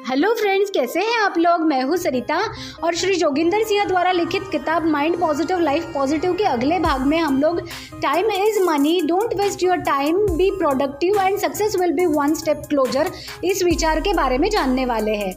Hello friends कैसे हैं आप लोग? मैं हूँ सरिता और श्री जोगिंदर सिंह द्वारा लिखित किताब माइंड पॉजिटिव लाइफ पॉजिटिव के अगले भाग में हम लोग time is money don't waste your time be productive and success will be one step closer इस विचार के बारे में जानने वाले हैं।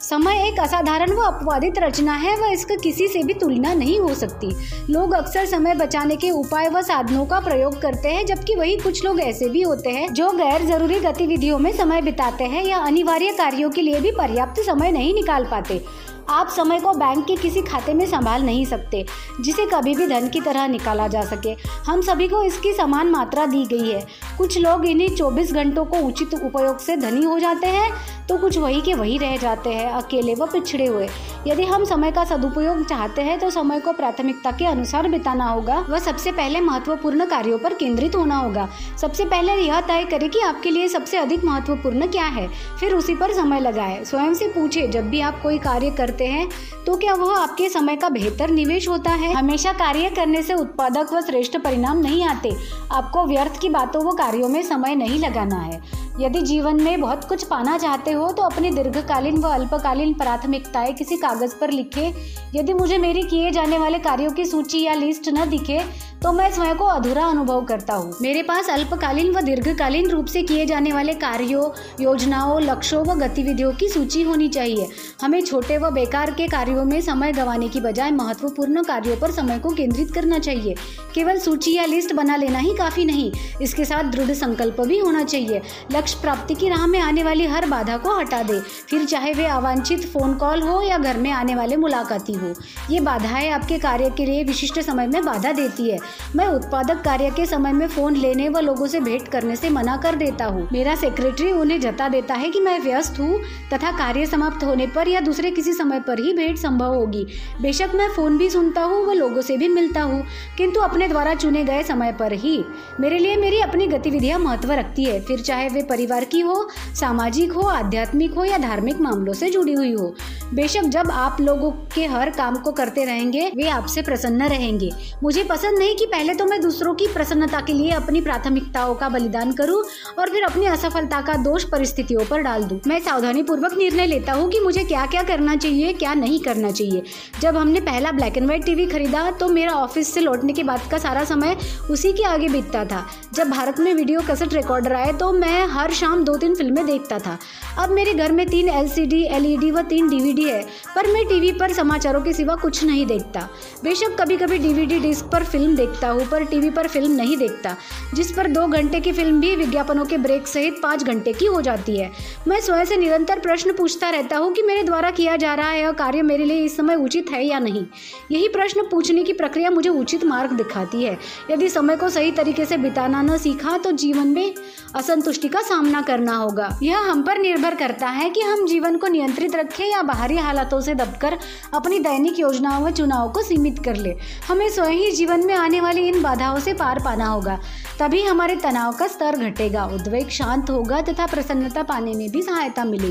समय एक असाधारण व अपवादित रचना है व इसका किसी से भी तुलना नहीं हो सकती। लोग अक्सर समय बचाने के उपाय व साधनों का प्रयोग करते हैं, जबकि वही कुछ लोग ऐसे भी होते हैं जो गैर ज़रूरी गतिविधियों में समय बिताते हैं या अनिवार्य कार्यों के लिए भी पर्याप्त समय नहीं निकाल पाते। आप समय को बैंक के किसी खाते में संभाल नहीं सकते, जिसे कभी भी धन की तरह निकाला जा सके। हम सभी को इसकी समान मात्रा दी गई है। कुछ लोग इन्हीं 24 घंटों को उचित उपयोग से धनी हो जाते हैं तो कुछ वही के वही रह जाते हैं, अकेले व पिछड़े हुए। यदि हम समय का सदुपयोग चाहते हैं तो समय को प्राथमिकता के अनुसार बिताना होगा व सबसे पहले महत्वपूर्ण कार्यों पर केंद्रित होना होगा। सबसे पहले यह तय करें कि आपके लिए सबसे अधिक महत्वपूर्ण क्या है, फिर उसी पर समय लगाए। स्वयं से पूछे, जब भी आप कोई कार्य करते करते हैं तो क्या वह आपके समय का बेहतर निवेश होता है? हमेशा कार्य करने से उत्पादक व श्रेष्ठ परिणाम नहीं आते। आपको व्यर्थ की बातों व कार्यों में समय नहीं लगाना है। यदि जीवन में बहुत कुछ पाना चाहते हो तो अपनी दीर्घकालीन व अल्पकालीन प्राथमिकताएँ किसी कागज़ पर लिखे। यदि मुझे मेरी किए जाने वाले कार्यों की सूची या लिस्ट न दिखे तो मैं स्वयं को अधूरा अनुभव करता हूँ। मेरे पास अल्पकालीन व दीर्घकालीन रूप से किए जाने वाले कार्यों, योजनाओं, लक्ष्यों व गतिविधियों की सूची होनी चाहिए। हमें छोटे व बेकार के कार्यों में समय गंवाने की बजाय महत्वपूर्ण कार्यों पर समय को केंद्रित करना चाहिए। केवल सूची या लिस्ट बना लेना ही काफ़ी नहीं, इसके साथ दृढ़ संकल्प भी होना चाहिए। लक्ष्य प्राप्ति की राह में आने वाली हर बाधा को हटा दे। फिर चाहे वे अवांछित फ़ोन कॉल हो या घर में आने वाले मुलाकाती हो, ये बाधाएँ आपके कार्य के लिए विशिष्ट समय में बाधा देती है। मैं उत्पादक कार्य के समय में फ़ोन लेने व लोगों से भेंट करने से मना कर देता हूँ। मेरा सेक्रेटरी उन्हें जता देता है कि मैं व्यस्त हूँ तथा कार्य समाप्त होने पर या दूसरे किसी समय पर ही भेंट संभव होगी। बेशक मैं फ़ोन भी सुनता हूँ व लोगों से भी मिलता हूँ, किंतु अपने द्वारा चुने गए समय पर ही। मेरे लिए मेरी अपनी गतिविधियाँ महत्व रखती है। फिर चाहे वे परिवार की हो, सामाजिक हो, आध्यात्मिक हो या धार्मिक मामलों से जुड़ी हुई हो, बेशक जब आप लोगों के हर काम को करते रहेंगे, वे आपसे प्रसन्न रहेंगे। मुझे पसंद नहीं कि पहले तो मैं दूसरों की प्रसन्नता के लिए अपनी प्राथमिकताओं का बलिदान करूँ और फिर अपनी असफलता का दोष परिस्थितियों पर डाल दूँ। मैं सावधानी पूर्वक निर्णय लेता हूँ कि मुझे क्या क्या करना चाहिए, क्या नहीं करना चाहिए। जब हमने पहला ब्लैक एंड व्हाइट टीवी खरीदा तो मेरा ऑफ़िस से लौटने के बाद का सारा समय उसी के आगे बीतता था। जब भारत में वीडियो कैसेट रिकॉर्डर आए तो मैं हर शाम दो तीन फ़िल्में देखता था। अब मेरे घर में तीन एल एलईडी व तीन डीवीडी है, पर मैं टीवी पर समाचारों के सिवा कुछ नहीं देखता। बेशक कभी कभी डीवीडी डिस्क पर फ़िल्म देखता हूँ पर टीवी पर फ़िल्म नहीं देखता, जिस पर दो घंटे की फ़िल्म भी विज्ञापनों के ब्रेक सहित पाँच घंटे की हो जाती है। मैं स्वयं से निरंतर प्रश्न पूछता रहता हूँ कि मेरे द्वारा किया जा रहा है यह कार्य मेरे लिए इस समय उचित है या नहीं। यही प्रश्न पूछने की प्रक्रिया मुझे उचित मार्ग दिखाती है। यदि समय को सही तरीके से बिताना न सीखा तो जीवन में असंतुष्टि का सामना करना होगा। यह हम पर निर्भर करता है कि हम जीवन को नियंत्रित रखें या बाहरी हालातों से दबकर अपनी दैनिक योजनाओं व चुनाव को सीमित कर ले। हमें स्वयं ही जीवन में आने वाली इन बाधाओं से पार पाना होगा। तभी हमारे तनाव का स्तर घटेगा, उद्वेग शांत होगा तथा प्रसन्नता पाने में भी सहायता मिलेगी।